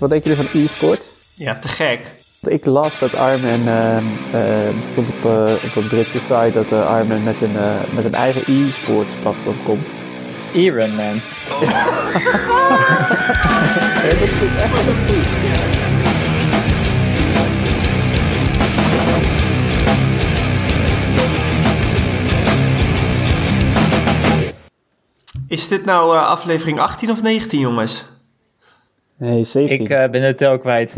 Wat denken jullie van e-sport? Ja, te gek. Ik las dat Ironman, uh, uh, het stond op, uh, op een Britse site dat uh, Ironman met een, met een eigen e-sports platform komt. Ironman. ja, dat is echt wel goed. Is dit nou aflevering 18 of 19, jongens? Nee, 17. Ik ben het tel kwijt.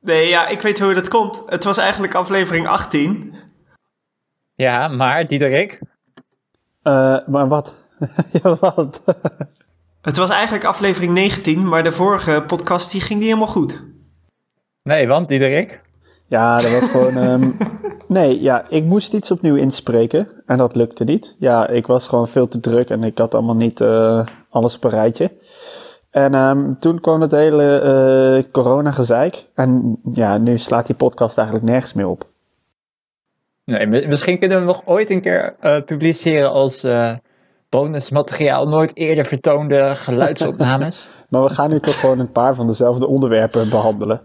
Nee, ja, ik weet hoe dat komt. Het was eigenlijk aflevering 18. Ja, maar Diederik? Uh, maar wat? ja, wat? het was eigenlijk aflevering 19, maar de vorige podcast die ging niet helemaal goed. Nee, want Diederik? Ja, dat was gewoon... Um... nee, ja, ik moest iets opnieuw inspreken en dat lukte niet. Ja, ik was gewoon veel te druk en ik had allemaal niet uh, alles op een rijtje. En um, toen kwam het hele uh, corona-gezeik. En ja, nu slaat die podcast eigenlijk nergens meer op. Nee, misschien kunnen we nog ooit een keer uh, publiceren als uh, bonusmateriaal nooit eerder vertoonde geluidsopnames. maar we gaan nu toch gewoon een paar van dezelfde onderwerpen behandelen.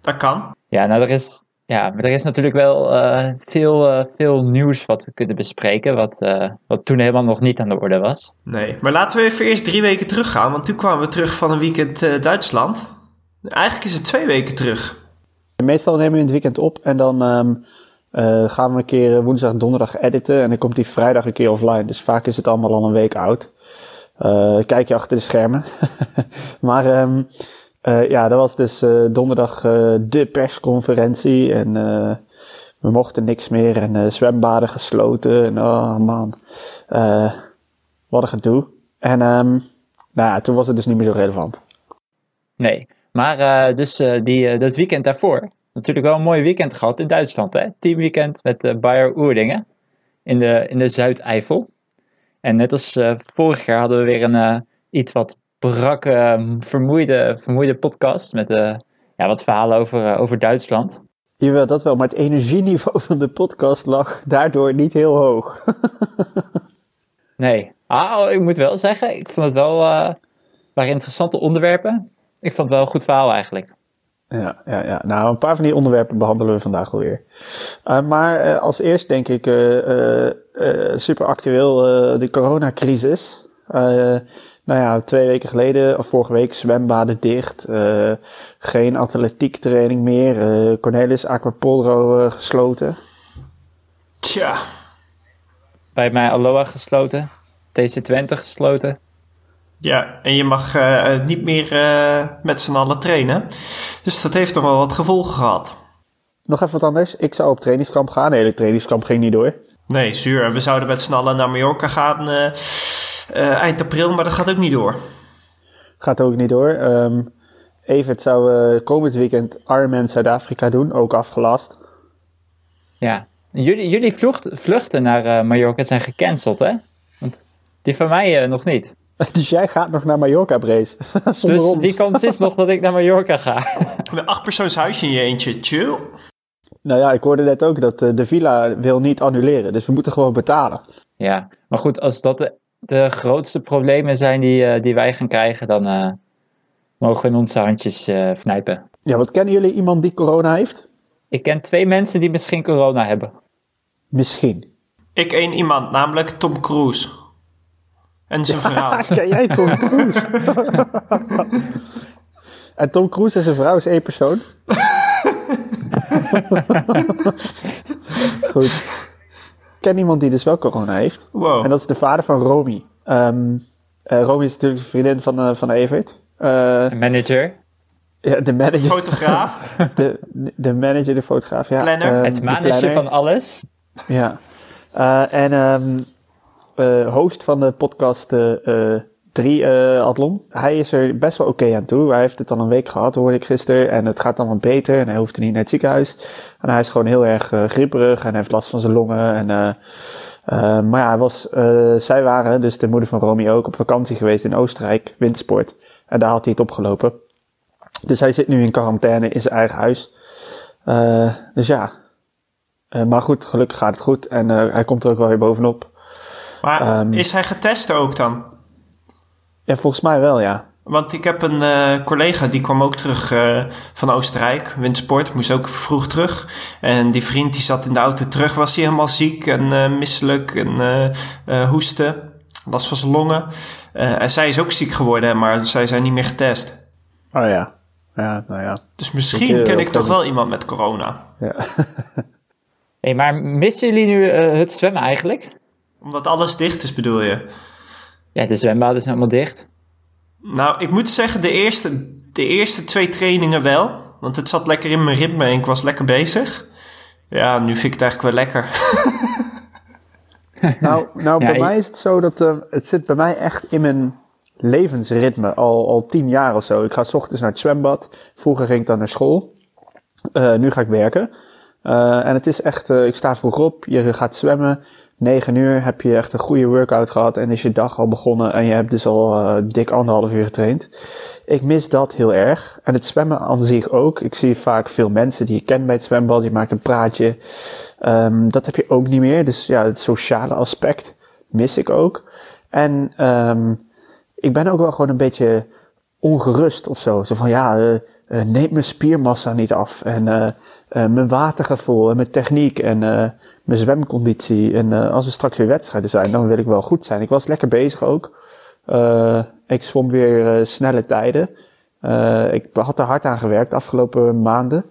Dat kan. Ja, nou er is, ja, maar er is natuurlijk wel uh, veel, uh, veel nieuws wat we kunnen bespreken, wat, uh, wat toen helemaal nog niet aan de orde was. Nee, maar laten we even eerst drie weken teruggaan, want toen kwamen we terug van een weekend Duitsland. Eigenlijk is het twee weken terug. Meestal nemen we in het weekend op en dan um, gaan we een keer woensdag en donderdag editen en dan komt die vrijdag een keer offline. Dus vaak is het allemaal al een week oud. kijk je achter de schermen. maar... Um, uh, ja, dat was dus uh, donderdag uh, de persconferentie en we mochten niks meer en zwembaden gesloten en oh man, wat een gedoe. En um, nou ja, toen was het dus niet meer zo relevant. Nee, maar dus die, dat weekend daarvoor, natuurlijk wel een mooi weekend gehad in Duitsland hè, teamweekend met Bayer Oerdingen in de, in de Zuideifel. En net als vorig jaar hadden we weer een iets wat brakke, vermoeide, vermoeide podcast met uh, ja, wat verhalen over, uh, over Duitsland. Jawel, dat wel, maar het energieniveau van de podcast lag daardoor niet heel hoog. nee, ah, ik moet wel zeggen, ik vond het wel, uh, waren interessante onderwerpen. Ik vond het wel een goed verhaal eigenlijk. Ja, ja, ja, nou een paar van die onderwerpen behandelen we vandaag alweer. Uh, maar uh, als eerst denk ik super actueel de coronacrisis. Nou ja, twee weken geleden, of vorige week, zwembaden dicht. Uh, geen atletiektraining meer. Uh, Cornelis Aquapolro uh, gesloten. Tja. Bij mij Aloha gesloten. TC20 gesloten. Ja, en je mag niet meer met z'n allen trainen. Dus dat heeft nog wel wat gevolgen gehad. Nog even wat anders. Ik zou op trainingskamp gaan. Nee, de trainingskamp ging niet door. Nee, zuur. We zouden met z'n allen naar Mallorca gaan uh, eind april, maar dat gaat ook niet door. Gaat ook niet door. Um, Evert zou uh, komend weekend Ironman Zuid-Afrika doen, ook afgelast. Ja, jullie, jullie vlucht, vluchten naar uh, Mallorca zijn gecanceld, hè? Want die van mij nog niet. Dus jij gaat nog naar Mallorca, Brace? dus ons. die kans is nog dat ik naar Mallorca ga. Een achtpersoonshuisje in je eentje, chill. Nou ja, ik hoorde net ook dat de villa wil niet annuleren, dus we moeten gewoon betalen. Ja, maar goed, als dat de de grootste problemen zijn die, uh, die wij gaan krijgen, dan uh, mogen we onze handjes uh, knijpen. Ja, wat kennen jullie iemand die corona heeft? Ik ken twee mensen die misschien corona hebben. Misschien. Ik één iemand, namelijk Tom Cruise. En zijn vrouw. ken jij Tom Cruise? en Tom Cruise en zijn vrouw is één persoon? Goed ken iemand die dus wel corona heeft. Wow. En dat is de vader van Romy. Um, uh, Romy is natuurlijk de vriendin van, uh, van Evert. Uh, de manager. Ja, de manager. Fotograaf. de, de manager, de fotograaf, ja. Planner. Um, het manager van alles. Ja. en um, host van de podcast drie uh, Adlon. Hij is er best wel oké okay aan toe. Hij heeft het al een week gehad, hoorde ik gisteren. En het gaat dan wat beter. En hij hoeft er niet naar het ziekenhuis. En hij is gewoon heel erg uh, grieperig. En hij heeft last van zijn longen. En, uh, uh, maar ja, hij was, zij waren, dus de moeder van Romy ook, op vakantie geweest in Oostenrijk, wintersport. En daar had hij het opgelopen. Dus hij zit nu in quarantaine in zijn eigen huis. dus ja. maar goed, gelukkig gaat het goed. En hij komt er ook wel weer bovenop. Maar um, is hij getest ook dan? Ja, volgens mij wel, ja. Want ik heb een uh, collega die kwam ook terug uh, van Oostenrijk, windsport, moest ook vroeg terug. En die vriend die zat in de auto terug, was hij helemaal ziek en uh, misselijk en hoesten, last van zijn longen. en zij is ook ziek geworden, maar zij zijn niet meer getest. Oh ja, ja, nou ja. Dus misschien ken ik toch wel iemand met corona. Ja. hey, maar missen jullie nu het zwemmen eigenlijk? Omdat alles dicht is, bedoel je? Ja, de zwembaden zijn allemaal dicht. Nou, ik moet zeggen, de eerste, de eerste twee trainingen wel. Want het zat lekker in mijn ritme en ik was lekker bezig. Ja, nu vind ik het eigenlijk wel lekker. nou, nou bij mij is het zo dat uh, het zit bij mij echt in mijn levensritme. Al, al tien jaar of zo. Ik ga s ochtends naar het zwembad. Vroeger ging ik dan naar school. Uh, nu ga ik werken. Uh, en het is echt, ik sta vroeg op, je gaat zwemmen. 9 uur heb je echt een goede workout gehad en is je dag al begonnen en je hebt dus al uh, dik anderhalf uur getraind. Ik mis dat heel erg. En het zwemmen aan zich ook. Ik zie vaak veel mensen die je kent bij het zwembad. Je maakt een praatje. Um, dat heb je ook niet meer. Dus ja, het sociale aspect mis ik ook. En um, ik ben ook wel gewoon een beetje ongerust of zo. Zo van ja, uh, uh, neem mijn spiermassa niet af. En mijn watergevoel en mijn techniek en mijn zwemconditie. En uh, als er straks weer wedstrijden zijn, dan wil ik wel goed zijn. Ik was lekker bezig ook. Uh, ik zwom weer uh, snelle tijden. ik had er hard aan gewerkt de afgelopen maanden.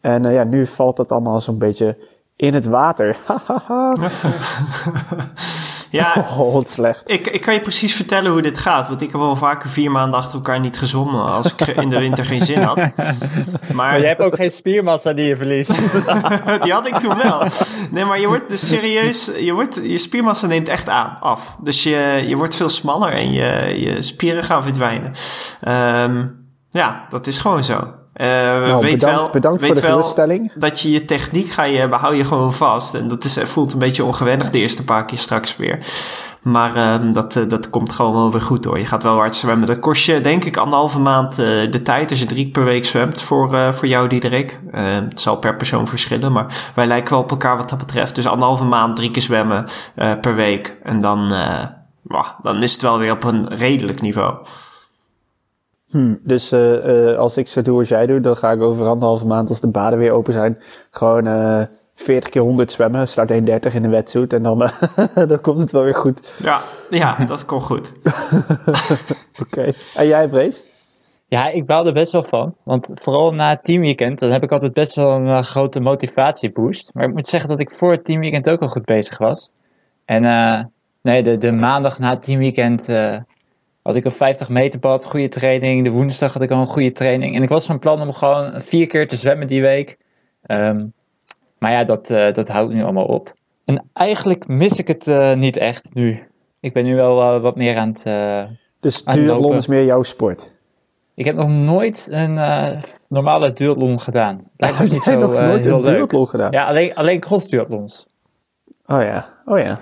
En ja, nu valt dat allemaal zo'n beetje in het water. Ja, oh, wat slecht. Ik, ik kan je precies vertellen hoe dit gaat. Want ik heb al vaker vier maanden achter elkaar niet gezongen als ik in de winter geen zin had. Maar, maar jij hebt ook geen spiermassa die je verliest. die had ik toen wel. Nee, maar je wordt dus serieus, je, wordt, je spiermassa neemt echt aan, af. Dus je, je wordt veel smaller en je, je spieren gaan verdwijnen. Um, ja, dat is gewoon zo. Uh, nou, weet bedankt, wel, bedankt weet voor de geruststelling. dat je je techniek ga je, behoud je gewoon vast. En dat is, voelt een beetje ongewennig de eerste paar keer straks weer. Maar uh, dat, uh, dat komt gewoon wel weer goed hoor. Je gaat wel hard zwemmen. Dat kost je denk ik anderhalve maand uh, de tijd als je drie keer per week zwemt voor, voor jou Diederik. het zal per persoon verschillen, maar wij lijken wel op elkaar wat dat betreft. Dus anderhalve maand drie keer zwemmen per week. En dan, dan is het wel weer op een redelijk niveau. Hmm, dus uh, uh, als ik zo doe als jij doet, dan ga ik over anderhalve maand, als de baden weer open zijn, gewoon uh, 40 keer 100 zwemmen. Start 1,30 in de wetsuit en dan, dan komt het wel weer goed. Ja, ja dat komt goed. Oké. Okay. En jij, Brees? Ja, ik baal er best wel van. Want vooral na het teamweekend, dan heb ik altijd best wel een grote motivatieboost. Maar ik moet zeggen dat ik voor het teamweekend ook al goed bezig was. En nee, de, de maandag na het teamweekend had ik een 50 meter pad, goede training. De woensdag had ik al een goede training. En ik was van plan om gewoon vier keer te zwemmen die week. Um, maar ja, dat, uh, dat houdt nu allemaal op. En eigenlijk mis ik het uh, niet echt nu. Ik ben nu wel uh, wat meer aan het. dus duathlon is meer jouw sport? Ik heb nog nooit een normale duathlon gedaan. Lijkt me niet zo nog nooit heel een leuk. duathlon gedaan? Ja, alleen, alleen cross-duathlons. Oh ja, oh ja.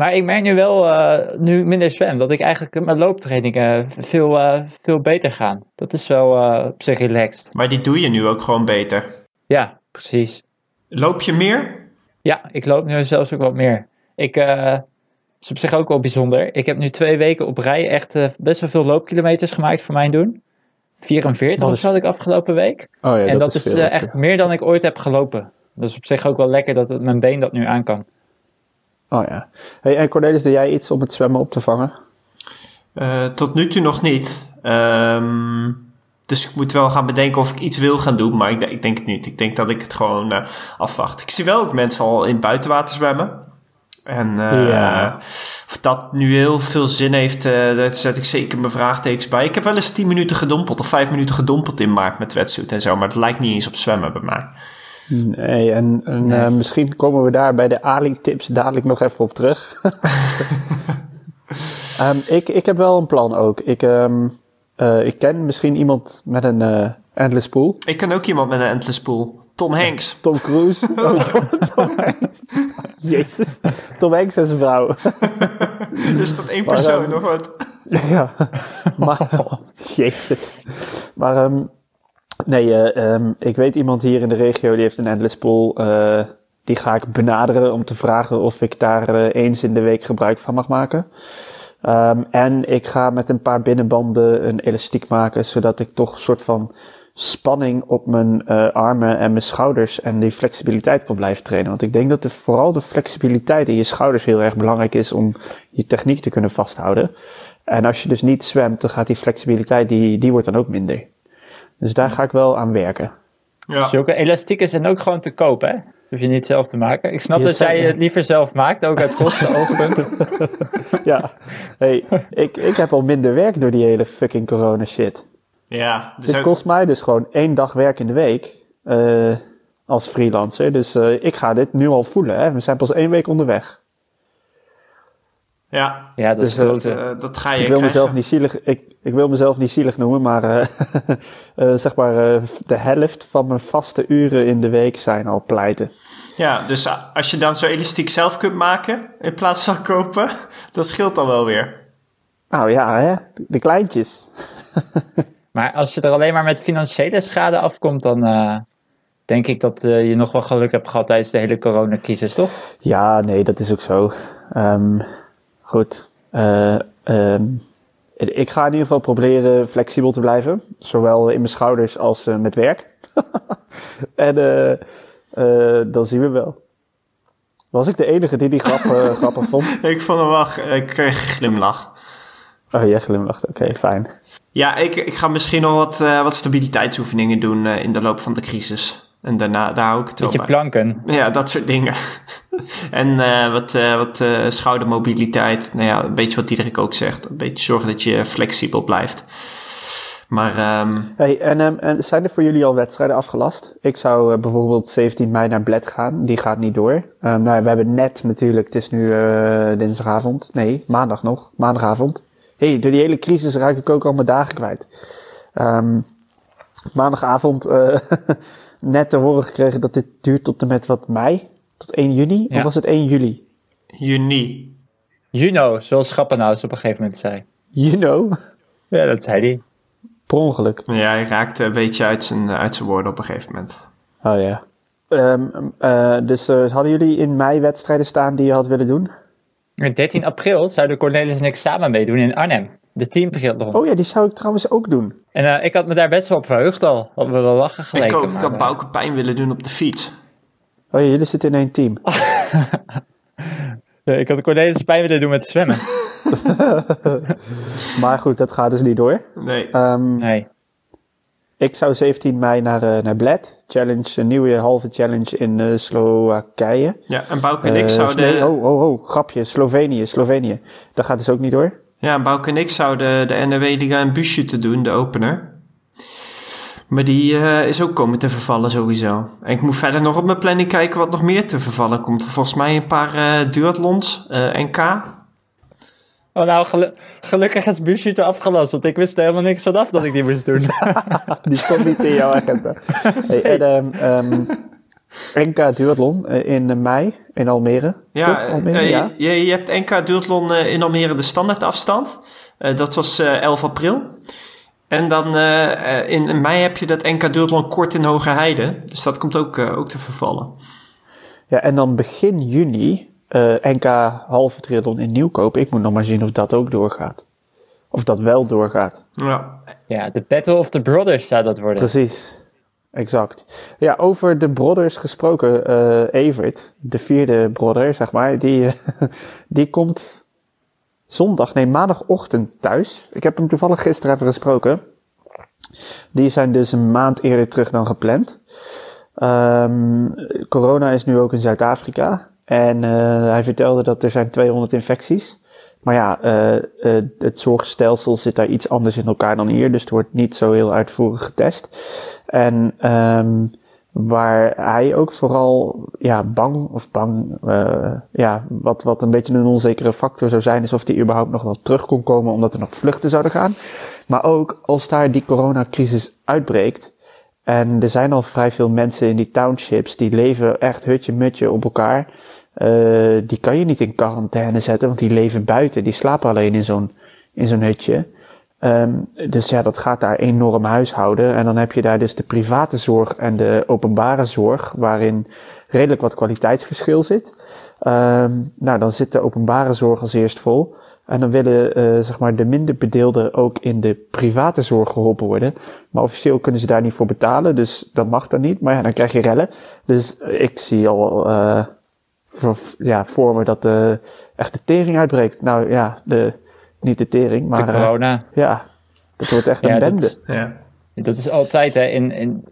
Maar ik merk nu wel, uh, nu minder zwem, dat ik eigenlijk mijn looptrainingen veel, uh, veel beter gaan. Dat is wel uh, op zich relaxed. Maar die doe je nu ook gewoon beter? Ja, precies. Loop je meer? Ja, ik loop nu zelfs ook wat meer. Ik, dat is op zich ook wel bijzonder. Ik heb nu twee weken op rij echt best wel veel loopkilometers gemaakt voor mijn doen. 44 of zo had ik afgelopen week. Oh ja, en dat, dat is, is echt meer dan ik ooit heb gelopen. Dat is op zich ook wel lekker dat het, mijn been dat nu aan kan. Oh ja. Hey, en Cornelis, doe jij iets om het zwemmen op te vangen? Uh, tot nu toe nog niet. Um, dus ik moet wel gaan bedenken of ik iets wil gaan doen, maar ik, ik denk het niet. Ik denk dat ik het gewoon uh, afwacht. Ik zie wel ook mensen al in het buitenwater zwemmen. En uh, ja. of dat nu heel veel zin heeft, daar zet ik zeker mijn vraagtekens bij. Ik heb wel eens 10 minuten gedompeld of 5 minuten gedompeld in maart met wetsuit en zo, maar dat lijkt niet eens op zwemmen bij mij. Nee, en, en nee. Uh, misschien komen we daar bij de Ali-tips dadelijk nog even op terug. um, ik, ik heb wel een plan ook. Ik, um, uh, ik ken misschien iemand met een uh, endless pool. Ik ken ook iemand met een endless pool. Tom Hanks. Tom Cruise. Oh, Tom, Tom Hanks. Jezus. Tom Hanks en zijn vrouw. Is dat één persoon maar, um, of wat? ja. Maar, jezus. Maar um, Nee, uh, um, ik weet iemand hier in de regio die heeft een endless pool. Uh, die ga ik benaderen om te vragen of ik daar uh, eens in de week gebruik van mag maken. Ehm, en ik ga met een paar binnenbanden een elastiek maken, zodat ik toch een soort van spanning op mijn armen en mijn schouders en die flexibiliteit kan blijven trainen. Want ik denk dat vooral de flexibiliteit in je schouders heel erg belangrijk is om je techniek te kunnen vasthouden. En als je dus niet zwemt, dan gaat die flexibiliteit, die, die wordt dan ook minder. Dus daar ga ik wel aan werken. Ja. Zulke elastieken zijn ook gewoon te koop, hè? hoef je niet zelf te maken. Ik snap dat jij het liever zelf maakt, ook uit kostenoogpunt. ja, hey, ik, ik heb al minder werk door die hele fucking corona shit. Ja, dus het kost mij dus gewoon één dag werk in de week uh, als freelancer. Dus uh, ik ga dit nu al voelen. Hè? We zijn pas één week onderweg. Ja, ja dat, dus, is groot, uh, dat ga je ik wil mezelf niet zielig, ik, ik wil mezelf niet zielig noemen, maar zeg maar de helft van mijn vaste uren in de week zijn al pleiten. Ja, dus als je dan zo elastiek zelf kunt maken in plaats van kopen, dat scheelt dan wel weer. Nou ja, hè? de kleintjes. Maar als je er alleen maar met financiële schade afkomt, dan uh, denk ik dat uh, je nog wel geluk hebt gehad tijdens de hele coronacrisis, toch? Ja, nee, dat is ook zo. Um, goed. Uh, um, ik ga in ieder geval proberen flexibel te blijven. Zowel in mijn schouders als met werk. en dan zien we wel. Was ik de enige die die grap grappig vond? ik vond hem wel, ik kreeg glimlach. Oh, jij glimlacht. Oké, fijn. Ja, ik, ik ga misschien nog wat, wat stabiliteitsoefeningen doen in de loop van de crisis. En daarna, daar hou ik het wel bij. planken. Ja, dat soort dingen. en uh, wat, wat schoudermobiliteit. Nou ja, een beetje wat Diederik ook zegt. Een beetje zorgen dat je flexibel blijft. Maar, um... hey, en, um, en zijn er voor jullie al wedstrijden afgelast? Ik zou bijvoorbeeld 17 mei naar Bled gaan. Die gaat niet door. Um, nou, we hebben net natuurlijk, het is nu dinsdagavond. Nee, maandag nog. Maandagavond hey, door die hele crisis raak ik ook al mijn dagen kwijt. Um, maandagavond uh, net te horen gekregen dat dit duurt tot en met wat mei? Tot 1 juni? Of was het 1 juli? Juni. Juno, zoals Schappenhuis op een gegeven moment zei. Juno? Ja, dat zei hij. Per ongeluk. Ja, hij raakte een beetje uit zijn, uit zijn woorden op een gegeven moment. Oh ja. Um, uh, dus uh, hadden jullie in mei wedstrijden staan die je had willen doen? 13 april zouden Cornelis en ik samen meedoen in Arnhem. De teamtriathlon. Oh ja, die zou ik trouwens ook doen. En uh, ik had me daar best wel op verheugd al. Hadden we wel lachen geleken. Ik ook. ik had Bouke pijn willen doen op de fiets. Oh ja, jullie zitten in één team. ja, ik had Cornelis pijn willen doen met zwemmen. maar goed, dat gaat dus niet door. Nee. Um, nee. Ik zou 17 mei naar, uh, naar Bled. Challenge, een nieuwe halve challenge in uh, Slowakije. Ja, en Bouke en ik zouden... Nee, oh, oh, oh, grapje. Slovenië, Slovenië. Dat gaat dus ook niet door. Ja, Bouke en ik zouden de NRW Liga een busje te doen, de opener. Maar die uh, is ook komen te vervallen sowieso. En ik moet verder nog op mijn planning kijken wat nog meer te vervallen komt. Volgens mij een paar uh, duathlons, uh, NK. Oh nou, gelu gelukkig is Bushutte afgelast, want ik wist er helemaal niks vanaf dat ik die moest doen. die stond niet in jouw agenda. Hey, en, um, um, NK Duathlon in mei in Almere. Ja, Almere, uh, ja? Je, je, hebt NK Duathlon in Almere de standaardafstand. Uh, dat was 11 april. En dan uh, in mei heb je dat NK Duathlon kort in Hoge Heide. Dus dat komt ook, ook te vervallen. Ja, en dan begin juni uh, NK halve triathlon in Nieuwkoop. Ik moet nog maar zien of dat ook doorgaat. Of dat wel doorgaat. Ja, ja de Battle of the Brothers zou dat worden. Precies. Exact. Ja, over de Brothers gesproken, uh, Evert, de vierde brother, zeg maar, die, die komt zondag, nee, maandagochtend thuis. Ik heb hem toevallig gisteren even gesproken. Die zijn dus een maand eerder terug dan gepland. Um, corona is nu ook in Zuid-Afrika. En uh, hij vertelde dat er zijn 200 infecties. Maar ja, het zorgstelsel zit daar iets anders in elkaar dan hier. Dus het wordt niet zo heel uitvoerig getest. En um, waar hij ook vooral ja, bang of bang, uh, ja, wat, wat een beetje een onzekere factor zou zijn, is of hij überhaupt nog wel terug kon komen omdat er nog vluchten zouden gaan. Maar ook als daar die coronacrisis uitbreekt. En er zijn al vrij veel mensen in die townships die leven echt hutje-mutje op elkaar. Uh, die kan je niet in quarantaine zetten, want die leven buiten. Die slapen alleen in zo'n, in zo'n hutje. Ehm, dus ja, dat gaat daar enorm huishouden. En dan heb je daar dus de private zorg en de openbare zorg, waarin redelijk wat kwaliteitsverschil zit. Ehm, nou, dan zit de openbare zorg als eerst vol. En dan willen uh, zeg maar de minder bedeelden ook in de private zorg geholpen worden. Maar officieel kunnen ze daar niet voor betalen, dus dat mag dan niet. Maar ja, dan krijg je rellen. Dus ik zie al voor, ja, voor me dat de, echt de tering uitbreekt. Nou ja, de, niet de tering, maar... De corona. Uh, ja, dat wordt echt een bende. Dat, ja. dat is altijd hè, in, in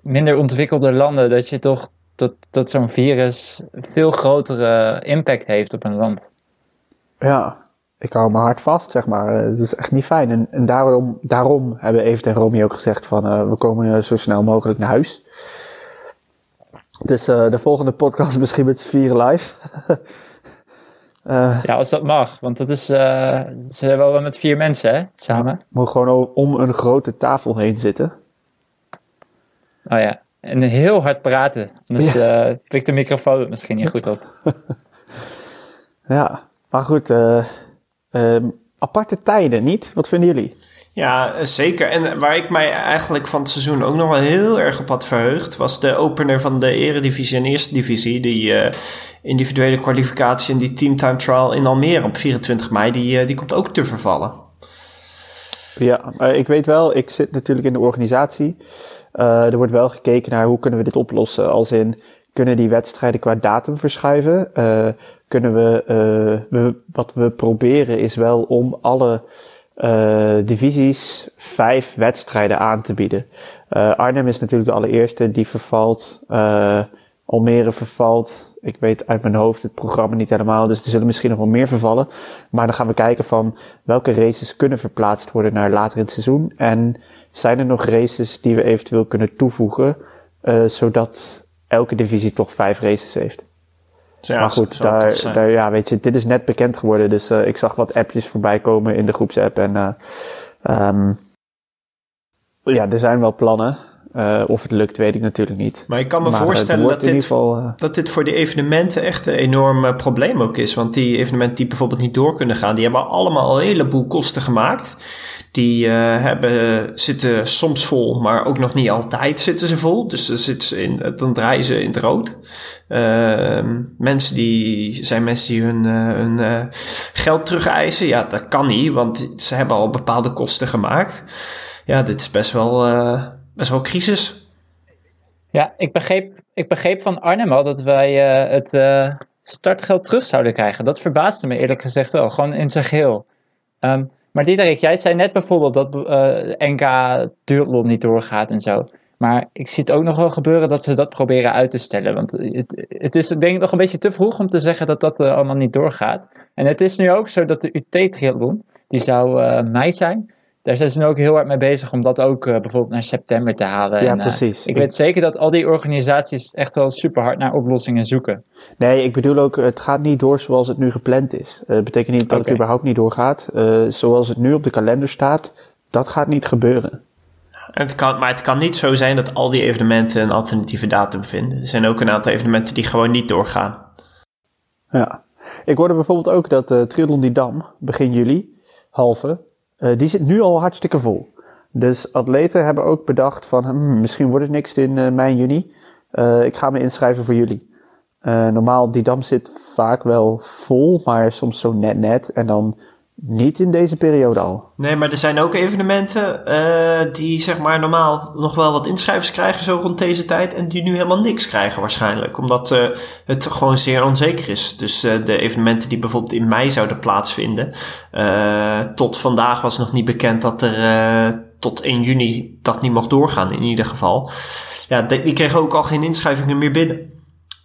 minder ontwikkelde landen dat je toch dat, dat zo'n virus veel grotere impact heeft op een land. Ja, ik hou mijn hart vast, zeg maar. Het is echt niet fijn. En, en daarom, daarom hebben Evert en Romy ook gezegd van uh, we komen zo snel mogelijk naar huis. Dus uh, de volgende podcast misschien met z'n vieren live. uh, ja, als dat mag. Want dat is, ze zijn wel met vier mensen, hè, samen. Moet gewoon om een grote tafel heen zitten. Oh ja, en heel hard praten. Dus ja. pikt de microfoon misschien niet goed op. ja, maar goed... Um, aparte tijden, niet? Wat vinden jullie? Ja, zeker. En waar ik mij eigenlijk van het seizoen ook nog wel heel erg op had verheugd, was de opener van de Eredivisie en Eerste Divisie. Die uh, individuele kwalificatie en die teamtime trial in Almere op 24 mei, die, uh, die komt ook te vervallen. Ja, ik weet wel, ik zit natuurlijk in de organisatie. er wordt wel gekeken naar hoe kunnen we dit oplossen. Als in, kunnen die wedstrijden qua datum verschuiven? kunnen we, we, wat we proberen is wel om alle uh, divisies vijf wedstrijden aan te bieden. Uh, Arnhem is natuurlijk de allereerste die vervalt. Almere vervalt. Ik weet uit mijn hoofd het programma niet helemaal, dus er zullen misschien nog wel meer vervallen. Maar dan gaan we kijken van welke races kunnen verplaatst worden naar later in het seizoen. En zijn er nog races die we eventueel kunnen toevoegen, zodat elke divisie toch vijf races heeft. Ja, maar goed, daar, daar, ja, weet je, dit is net bekend geworden. Dus uh, ik zag wat appjes voorbij komen in de groepsapp. En uh, um, ja, er zijn wel plannen. Uh, of het lukt, weet ik natuurlijk niet. Maar ik kan me maar voorstellen dat dit, geval, dat dit voor die evenementen echt een enorm probleem ook is. Want die evenementen die bijvoorbeeld niet door kunnen gaan, die hebben allemaal een heleboel kosten gemaakt. Die uh, hebben, zitten soms vol, maar ook nog niet altijd zitten ze vol. Dus dan, zitten ze in, dan draaien ze in het rood. Uh, mensen die zijn mensen die hun, hun geld terugeisen. Ja, dat kan niet, want ze hebben al bepaalde kosten gemaakt. Ja, dit is best wel, best wel crisis. Ja, ik begreep, ik begreep van Arnhem al dat wij het startgeld terug zouden krijgen. Dat verbaasde me eerlijk gezegd wel, gewoon in zijn geheel. Um, maar Diederik, jij zei net bijvoorbeeld dat uh, NK duurloop niet doorgaat en zo. Maar ik zie het ook nog wel gebeuren dat ze dat proberen uit te stellen. Want het, het is denk ik nog een beetje te vroeg om te zeggen dat dat allemaal niet doorgaat. En het is nu ook zo dat de UT-triathlon, die zou mei zijn daar zijn ze nu ook heel hard mee bezig om dat ook uh, bijvoorbeeld naar september te halen. Ja, en, uh, precies. Ik, ik weet zeker dat al die organisaties echt wel super hard naar oplossingen zoeken. Nee, ik bedoel ook, het gaat niet door zoals het nu gepland is. Het uh, betekent niet dat okay. het überhaupt niet doorgaat. zoals het nu op de kalender staat, dat gaat niet gebeuren. Het kan, maar het kan niet zo zijn dat al die evenementen een alternatieve datum vinden. Er zijn ook een aantal evenementen die gewoon niet doorgaan. Ja. Ik hoorde bijvoorbeeld ook dat uh, Triathlon die Dam begin juli, halve, uh, die zit nu al hartstikke vol. Dus atleten hebben ook bedacht van hmm, misschien wordt het niks in uh, mei, juni. Uh, ik ga me inschrijven voor jullie. normaal, die dam zit vaak wel vol, maar soms zo net net. En dan niet in deze periode al. Nee, maar er zijn ook evenementen uh, die zeg maar normaal nog wel wat inschrijvers krijgen zo rond deze tijd. En die nu helemaal niks krijgen waarschijnlijk. Omdat uh, het gewoon zeer onzeker is. Dus uh, de evenementen die bijvoorbeeld in mei zouden plaatsvinden. tot vandaag was nog niet bekend dat er tot 1 juni dat niet mocht doorgaan in ieder geval. Ja, die kregen ook al geen inschrijvingen meer binnen.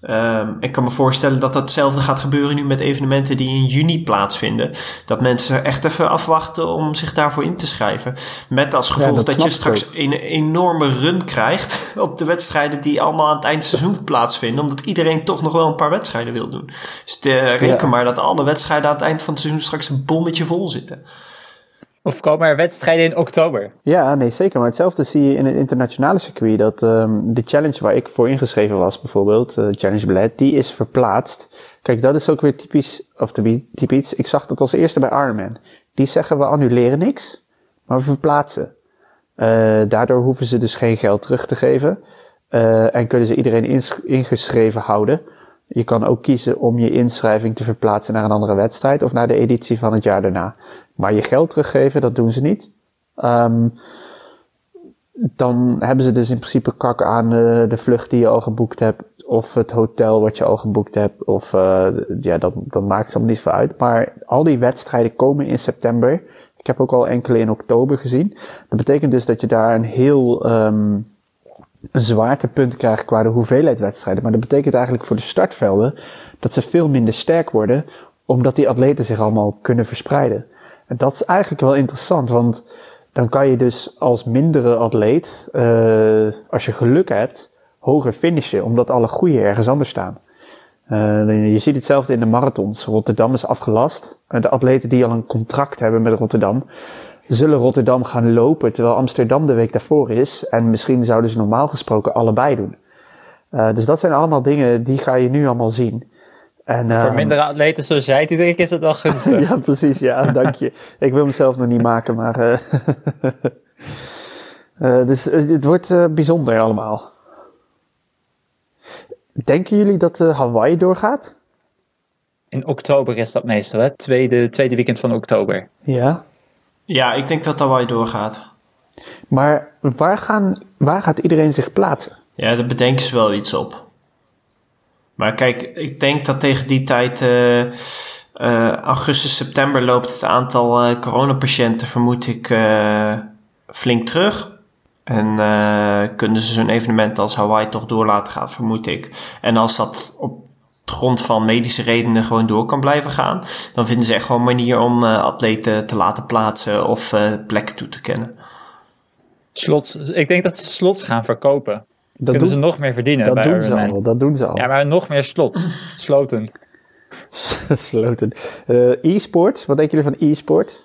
Um, ik kan me voorstellen dat hetzelfde gaat gebeuren nu met evenementen die in juni plaatsvinden. Dat mensen echt even afwachten om zich daarvoor in te schrijven. Met als gevolg ja, dat, dat je straks een enorme run krijgt op de wedstrijden die allemaal aan het eind seizoen plaatsvinden. Omdat iedereen toch nog wel een paar wedstrijden wil doen. Dus de, reken ja. maar dat alle wedstrijden aan het eind van het seizoen straks een bommetje vol zitten. Of komen er wedstrijden in oktober? Ja, nee, zeker. Maar hetzelfde zie je in het internationale circuit. Dat um, de challenge waar ik voor ingeschreven was, bijvoorbeeld, uh, Challenge Bled, die is verplaatst. Kijk, dat is ook weer typisch, of typisch. Ik zag dat als eerste bij Ironman. Die zeggen we annuleren niks. Maar we verplaatsen. Uh, daardoor hoeven ze dus geen geld terug te geven. Uh, en kunnen ze iedereen ingeschreven houden. Je kan ook kiezen om je inschrijving te verplaatsen naar een andere wedstrijd of naar de editie van het jaar daarna. Maar je geld teruggeven, dat doen ze niet. Um, dan hebben ze dus in principe kak aan uh, de vlucht die je al geboekt hebt. Of het hotel wat je al geboekt hebt. Of uh, ja, dat, maakt allemaal niet veel uit. Maar al die wedstrijden komen in september. Ik heb ook al enkele in oktober gezien. Dat betekent dus dat je daar een heel um, zwaartepunt krijgt qua de hoeveelheid wedstrijden. Maar dat betekent eigenlijk voor de startvelden dat ze veel minder sterk worden. Omdat die atleten zich allemaal kunnen verspreiden. Dat is eigenlijk wel interessant, want dan kan je dus als mindere atleet, uh, als je geluk hebt, hoger finishen, omdat alle goede ergens anders staan. Uh, je ziet hetzelfde in de marathons. Rotterdam is afgelast. Uh, de atleten die al een contract hebben met Rotterdam, zullen Rotterdam gaan lopen, terwijl Amsterdam de week daarvoor is. En misschien zouden ze normaal gesproken allebei doen. Dus dat zijn allemaal dingen die ga je nu allemaal zien. En, Voor uh, mindere atleten zoals jij, die denk ik, is het wel gunstig. ja, precies. Ja, dank je. ik wil mezelf nog niet maken, maar... Uh, uh, dus het wordt bijzonder allemaal. Denken jullie dat Hawaii doorgaat? In oktober is dat meestal, hè? Tweede, tweede weekend van oktober. Ja. Ja, ik denk dat Hawaii doorgaat. Maar waar, gaan, waar gaat iedereen zich plaatsen? Ja, daar bedenken ze wel iets op. Maar kijk, ik denk dat tegen die tijd, uh, uh, augustus, september, loopt het aantal uh, coronapatiënten, vermoed ik, flink terug. En kunnen ze zo'n evenement als Hawaii toch door laten gaan, vermoed ik. En als dat op grond van medische redenen gewoon door kan blijven gaan, dan vinden ze echt gewoon een manier om atleten te laten plaatsen of plekken toe te kennen. Slots, ik denk dat ze slots gaan verkopen. Dat kunnen doen, ze nog meer verdienen. Dat doen ze al, dat doen ze al. Ja, maar nog meer slot. Sloten. Sloten. Uh, e-sports, wat denken jullie van e-sport?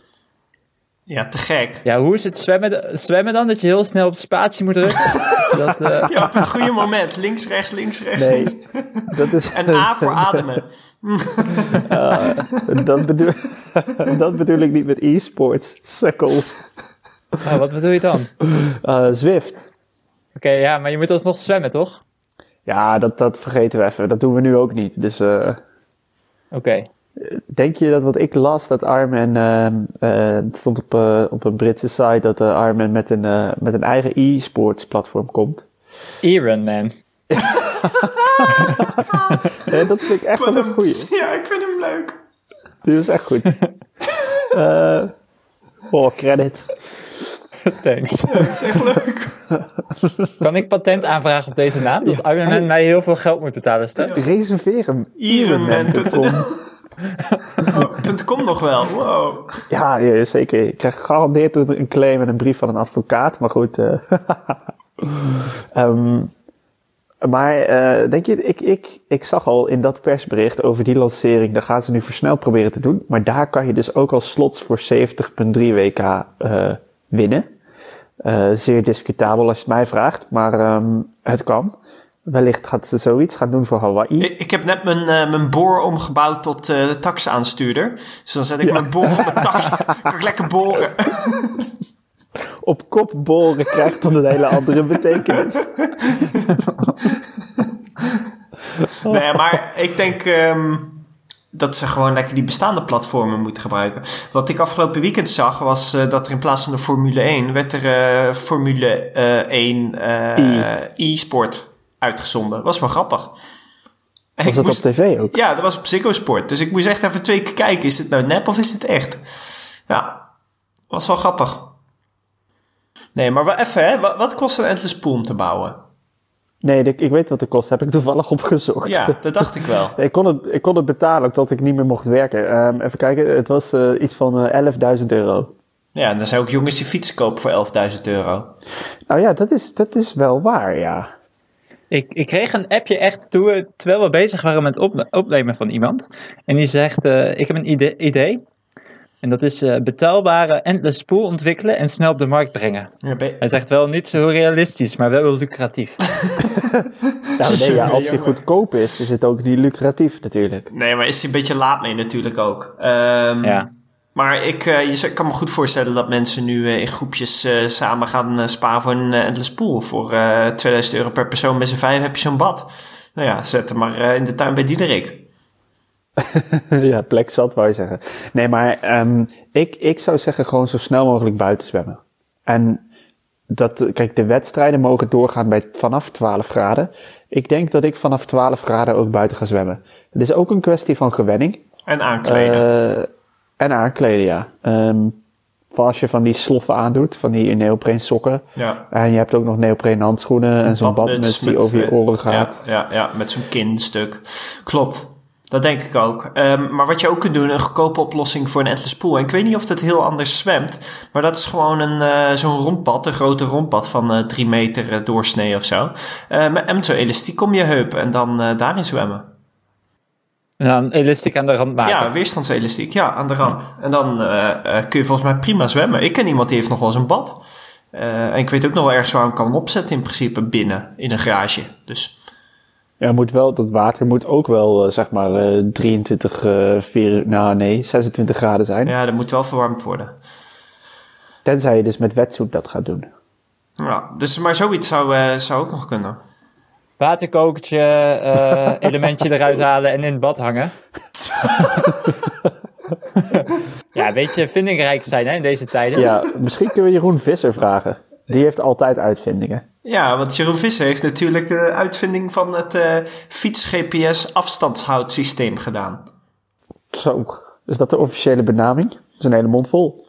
Ja, te gek. Ja, hoe is het zwemmen, zwemmen dan? Dat je heel snel op spatie moet drukken? dat, uh... Ja, op het goede moment. Links, rechts, links, rechts. Nee, dat is... En A voor ademen. uh, dat, bedoel, dat bedoel ik niet met e-sports. Sukkels. Ah, wat bedoel je dan? Uh, Zwift. Oké, ja, maar je moet alsnog zwemmen, toch? Ja, dat, dat vergeten we even. Dat doen we nu ook niet. Dus. Uh, Oké. Denk je dat wat ik las, dat Armin, uh, uh, het stond op, uh, op een Britse site, dat uh, Armin met een, uh, met een eigen e-sports platform komt? Ironman. ja, dat vind ik echt wel een goeie. Ja, ik vind hem leuk. Die is echt goed. uh, oh, credit. Thanks. dat is echt leuk. Kan ik patent aanvragen op deze naam? Dat ja. Ironman mij heel veel geld moet betalen. Ja. Reserveer hem. Ironman.com oh, nog wel, wow. Ja, ja, zeker. Ik krijg gegarandeerd een claim en een brief van een advocaat, maar goed. Uh, um, maar uh, denk je, ik, ik, ik zag al in dat persbericht over die lancering, daar gaan ze nu versneld proberen te doen. Maar daar kan je dus ook al slots voor 70.3 WK uh, winnen. Uh, zeer discutabel als je het mij vraagt, maar um, het kan. Wellicht gaat ze zoiets gaan doen voor Hawaii. Ik, ik heb net mijn, uh, mijn boor omgebouwd tot uh, taxaanstuurder. Dus dan zet ik ja. mijn boor op mijn tax. kan ik lekker boren. op kop boren krijgt dan een hele andere betekenis. nee, maar ik denk... Um, dat ze gewoon lekker die bestaande platformen moeten gebruiken. Wat ik afgelopen weekend zag, was uh, dat er in plaats van de Formule 1 werd er uh, Formule uh, 1 e-sport uitgezonden. Was wel grappig. En was dat moest, op tv ook? Ja, dat was op Ziggo Sport. Dus ik moest echt even twee keer kijken. Is het nou nep of is het echt? Ja, was wel grappig. Nee, maar wel even, hè. Wat, wat kost een Endless Pool om te bouwen? Nee, ik weet wat de kost. Heb ik toevallig opgezocht. Ja, dat dacht ik wel. ik, kon het, ik kon het betalen, ook dat ik niet meer mocht werken. Um, even kijken, het was uh, iets van uh, 11.000 euro. Ja, en dan zijn ook jongens die fiets kopen voor 11.000 euro. Nou ja, dat is, dat is wel waar, ja. Ik, ik kreeg een appje echt toen we, terwijl we bezig waren met op, opnemen van iemand. En die zegt, uh, ik heb een idee, idee en dat is uh, betaalbare endless pool ontwikkelen en snel op de markt brengen. Ja, Hij zegt wel niet zo realistisch, maar wel lucratief. nou, nee, ja, als hij goedkoop is, is het ook niet lucratief natuurlijk. Nee, maar is hij een beetje laat mee natuurlijk ook. Um, ja. Maar ik uh, je kan me goed voorstellen dat mensen nu uh, in groepjes uh, samen gaan sparen voor een endless pool. Voor 2000 euro per persoon met z'n vijf heb je zo'n bad. Nou ja, zet hem maar in de tuin bij Diederik. ja, plek zat, wou je zeggen. Nee, maar um, ik, ik zou zeggen gewoon zo snel mogelijk buiten zwemmen. En dat, kijk, de wedstrijden mogen doorgaan bij vanaf 12 graden. Ik denk dat ik vanaf 12 graden ook buiten ga zwemmen. Het is ook een kwestie van gewenning. En aankleden. En aankleden, ja. Um, als je van die sloffen aandoet, van die neopreen sokken. Ja. En je hebt ook nog neopreen handschoenen en zo'n badmuts die over je eh, oren gaat. Ja, ja, ja met zo'n kinstuk. Klopt. Dat denk ik ook. Um, maar wat je ook kunt doen, een goedkope oplossing voor een endless pool. En ik weet niet of dat heel anders zwemt. Maar dat is gewoon een, uh, zo'n rondpad, een grote rondpad van uh, drie meter uh, doorsnee of zo. met, met zo'n elastiek om je heup en dan daarin zwemmen. En dan elastiek aan de rand maken. Ja, weerstandselastiek, ja, aan de rand. En dan kun je volgens mij prima zwemmen. Ik ken iemand die heeft nog wel eens een bad. En ik weet ook nog wel ergens waar ik kan opzetten in principe binnen, in een garage. Dus... Ja, moet wel, dat water moet ook wel, zeg maar, 23, 4, nou nee, 26 graden zijn. Ja, dat moet wel verwarmd worden. Tenzij je dus met wetsoep dat gaat doen. Ja, dus, maar zoiets zou, zou ook nog kunnen waterkokertje, uh, elementje eruit halen en in het bad hangen. ja, een beetje vindingrijk zijn hè, in deze tijden. Ja, misschien kunnen we Jeroen Visser vragen. Die heeft altijd uitvindingen. Ja, want Jeroen Visser heeft natuurlijk de uitvinding van het uh, fiets-GPS afstandshoudsysteem gedaan. Zo, is dat de officiële benaming? Dat is een hele mond vol.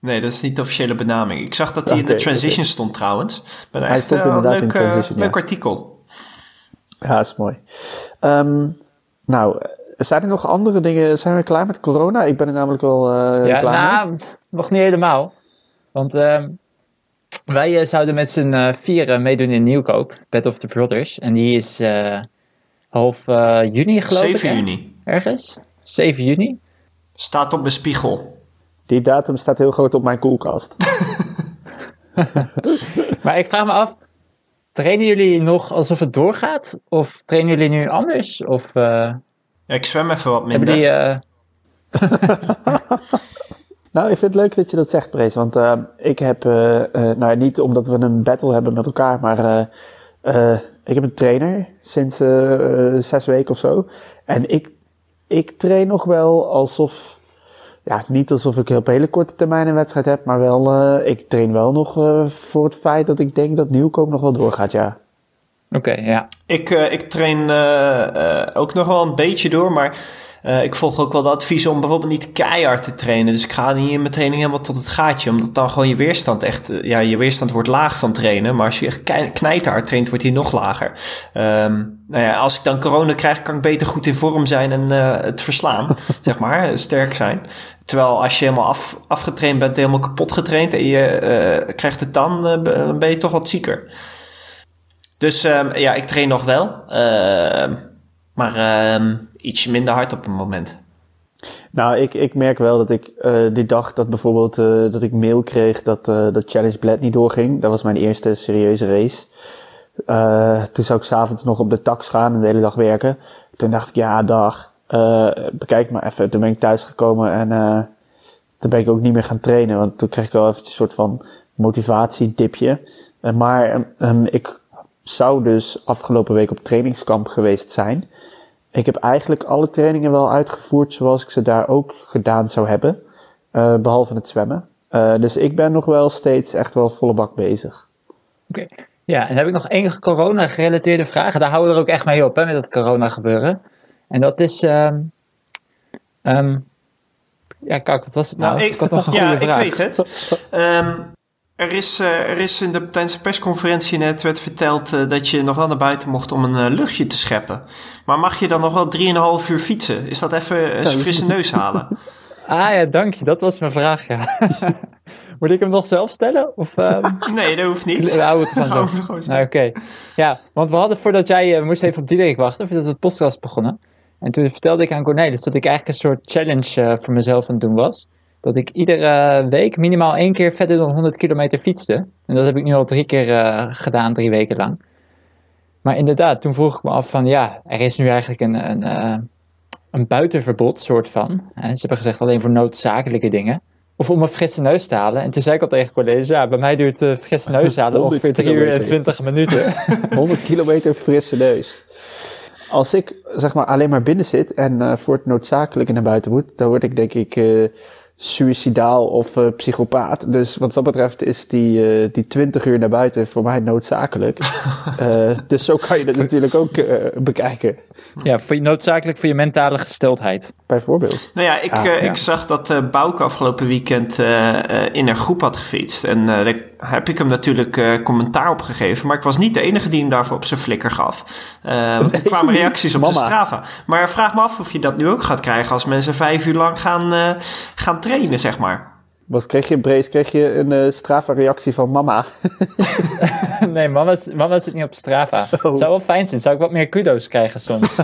Nee, dat is niet de officiële benaming. Ik zag dat hij in de transition stond trouwens. Maar hij stond inderdaad leuk, in transition, leuk artikel. Ja, dat is mooi. Um, nou, zijn er nog andere dingen? Zijn we klaar met corona? Ik ben er namelijk wel uh, ja, klaar nou, nog niet helemaal. Want uh, wij uh, zouden met z'n uh, vieren meedoen in Nieuwkoop, Bed of the Brothers. En die is half juni geloof 7 ik. 7 juni. Ergens? 7 juni. Staat op mijn spiegel. Die datum staat heel groot op mijn koelkast. maar ik vraag me af, trainen jullie nog alsof het doorgaat? Of trainen jullie nu anders? Of, uh, ja, ik zwem even wat minder. Die, uh... nou, ik vind het leuk dat je dat zegt, Prees. Want uh, ik heb, nou niet omdat we een battle hebben met elkaar, maar ik heb een trainer sinds zes weken of zo. En ik, ik train nog wel alsof ja, niet alsof ik op hele korte termijn een wedstrijd heb, maar wel, uh, ik train wel nog uh, voor het feit dat ik denk dat Nieuwkoop nog wel doorgaat, ja. Oké, ja. Ik, uh, ik train ook nog wel een beetje door, maar uh, ik volg ook wel de advies om bijvoorbeeld niet keihard te trainen. Dus ik ga niet in mijn training helemaal tot het gaatje. Omdat dan gewoon je weerstand echt... Uh, ja, je weerstand wordt laag van trainen. Maar als je echt knijterhard traint, wordt die nog lager. Um, nou ja, als ik dan corona krijg, kan ik beter goed in vorm zijn en uh, het verslaan. zeg maar, sterk zijn. Terwijl als je helemaal af, afgetraind bent, helemaal kapot getraind... en je krijgt het dan, dan ben je toch wat zieker. Dus um, ja, ik train nog wel. Uh, maar uh, ietsje minder hard op een moment. Nou, ik, ik merk wel dat ik uh, die dag dat bijvoorbeeld uh, dat ik mail kreeg dat uh, dat Challenge Bled niet doorging. Dat was mijn eerste serieuze race. toen zou ik s'avonds nog op de tax gaan en de hele dag werken. Toen dacht ik, ja, dag. bekijk maar even. Toen ben ik thuis gekomen en toen ben ik ook niet meer gaan trainen. Want toen kreeg ik wel even een soort van motivatiedipje. maar um, ik zou dus afgelopen week op trainingskamp geweest zijn. Ik heb eigenlijk alle trainingen wel uitgevoerd zoals ik ze daar ook gedaan zou hebben. Uh, behalve het zwemmen. Uh, dus ik ben nog wel steeds echt wel volle bak bezig. Oké. Okay. Ja, en dan heb ik nog één corona-gerelateerde vraag. Daar houden we er ook echt mee op, hè, met dat corona-gebeuren. En dat is... Um, um, ja, kijk, wat was het nou? nou ik, ik had nog een ja, vraag. ik weet het. Um, er is, uh, er is in de, tijdens de persconferentie net werd verteld uh, dat je nog wel naar buiten mocht om een uh, luchtje te scheppen. Maar mag je dan nog wel 3,5 uur fietsen? Is dat even een frisse neus halen? Ah ja, dank je. Dat was mijn vraag, ja. Moet ik hem nog zelf stellen? Of, um... nee, dat hoeft niet. We houden het gewoon zo. Nou, Oké. Ja, want we hadden voordat jij... we moesten even op Diederik wachten, voordat we het podcast begonnen. En toen vertelde ik aan Cornelis dat ik eigenlijk een soort challenge voor mezelf aan het doen was dat ik iedere week minimaal één keer verder dan 100 kilometer fietste. En dat heb ik nu al drie keer uh, gedaan, drie weken lang. Maar inderdaad, toen vroeg ik me af van ja, er is nu eigenlijk een, een, uh, een buitenverbod, soort van. En ze hebben gezegd alleen voor noodzakelijke dingen. Of om een frisse neus te halen. En toen zei ik al tegen collega's, ja, bij mij duurt uh, frisse neus halen 100 ongeveer 3 uur en kilometer. 20 minuten. 100 kilometer frisse neus. Als ik zeg maar alleen maar binnen zit en eh, voor het noodzakelijke naar buiten moet, dan word ik denk ik eh suicidaal of eh, psychopaat. Dus wat dat betreft is die, eh, die 20 uur naar buiten voor mij noodzakelijk. Eh, dus zo kan je het natuurlijk ook eh, bekijken, ja, voor je, noodzakelijk voor je mentale gesteldheid. bijvoorbeeld. Nou ja, ik, Ah, ja. ik zag dat eh Bouke afgelopen weekend in een groep had gefietst. En eh, heb ik hem natuurlijk eh, commentaar op gegeven. Maar ik was niet de enige die hem daarvoor op zijn flikker gaf. Eh, want er kwamen reacties op de. Strava. Maar vraag me af of je dat nu ook gaat krijgen als mensen vijf uur lang gaan, eh, gaan trainen, zeg maar. Wat kreeg je, Brace, kreeg je een eh Strava-reactie van mama? nee, mama, mama zit niet op Strava. Oh. Het zou wel fijn zijn, zou ik wat meer kudo's krijgen soms.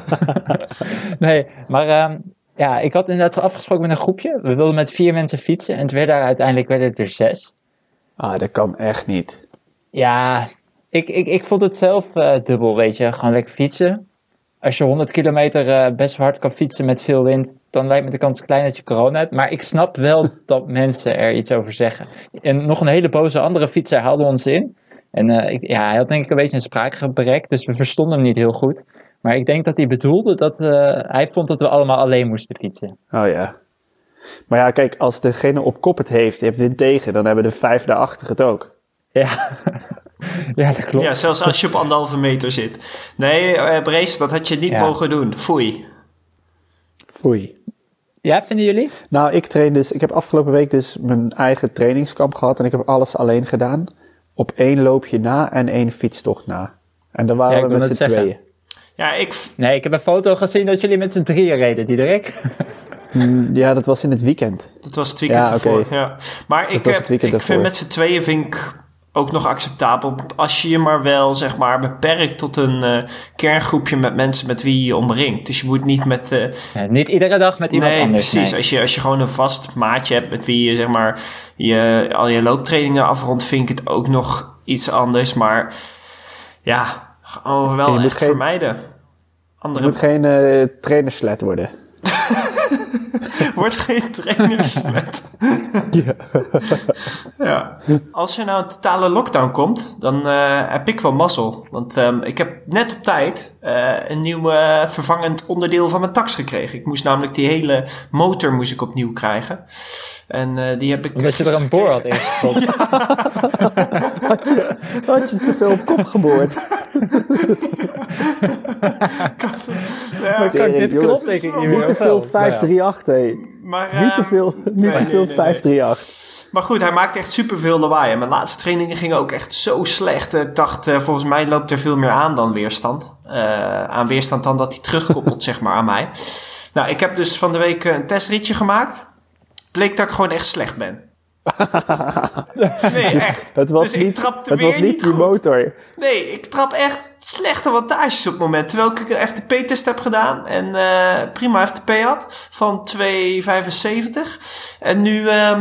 nee, maar ehm, ja, ik had inderdaad afgesproken met een groepje. We wilden met vier mensen fietsen en het werden er uiteindelijk werden het er zes. Ah, dat kan echt niet. Ja, ik, ik, ik vond het zelf eh, dubbel, weet je. Gewoon lekker fietsen. Als je 100 kilometer eh, best hard kan fietsen met veel wind, dan lijkt me de kans klein dat je corona hebt. Maar ik snap wel dat mensen er iets over zeggen. En nog een hele boze andere fietser haalde ons in. En eh, ik, ja, hij had denk ik een beetje een spraakgebrek, dus we verstonden hem niet heel goed. Maar ik denk dat hij bedoelde dat hij vond dat we allemaal alleen moesten fietsen. Oh ja. Maar ja, kijk, als degene op kop het heeft, je hebt wind tegen, dan hebben de vijf daarachter het ook. Ja, ja dat klopt. Ja, zelfs als je op anderhalve meter zit. Nee, eh Brace, dat had je niet Ja. mogen doen. Foei. Foei. Ja, vinden jullie? Nou, ik train dus, ik heb afgelopen week dus mijn eigen trainingskamp gehad en ik heb alles alleen gedaan. Op één loopje na en één fietstocht na. En dan waren Ja, we met z'n tweeën. Ja, ik, Nee, ik heb een foto gezien dat jullie met z'n drieën reden, Diederik. Hmm, ja, dat was in het weekend. Dat was het weekend Ja, ervoor. Ja. Maar ik, heb, het weekend ik vind met z'n tweeën vind ik ook nog acceptabel. Als je je maar wel zeg maar beperkt tot een eh, kerngroepje met mensen met wie je je omringt. Dus je moet niet met. eh, Ja, niet iedere dag met iemand nee, anders. precies. nee. Als, je, als je gewoon een vast maatje hebt met wie je zeg maar je, al je looptrainingen afrondt, vind ik het ook nog iets anders. Maar ja, gewoon wel Je moet echt geen- vermijden. Het Andere moet geen eh trainerslet worden. Wordt geen trainerslet. Ja. ja. Als er nou een totale lockdown komt, dan eh, heb ik wel mazzel. Want ehm, ik heb net op tijd eh, een nieuw vervangend onderdeel van mijn tax gekregen. Ik moest namelijk die hele motor moest ik opnieuw krijgen. En eh, die heb ik... Omdat je er een boor had ingestopt. Had je te veel op kop geboord? Ja, Maar kijk, dit klopt denk ik niet meer. Niet te of veel wel? 538, hé. maar, Niet te ehm, veel, niet nee, te nee, veel nee, nee. 538. Maar goed, hij maakt echt superveel lawaai. En mijn laatste trainingen gingen ook echt zo slecht. Ik dacht, eh, volgens mij loopt er veel meer aan dan weerstand. Eh, aan weerstand dan dat hij terugkoppelt, zeg maar, aan mij. Nou, ik heb dus van de week een testritje gemaakt. Bleek dat ik gewoon echt slecht ben. Nee, echt. Het was dus ik niet, trapte het weer was niet die goed. motor. Nee, ik trap echt slechte wattages op het moment. Terwijl ik een FTP-test heb gedaan en eh, prima FTP had van 2,75. En nu eh,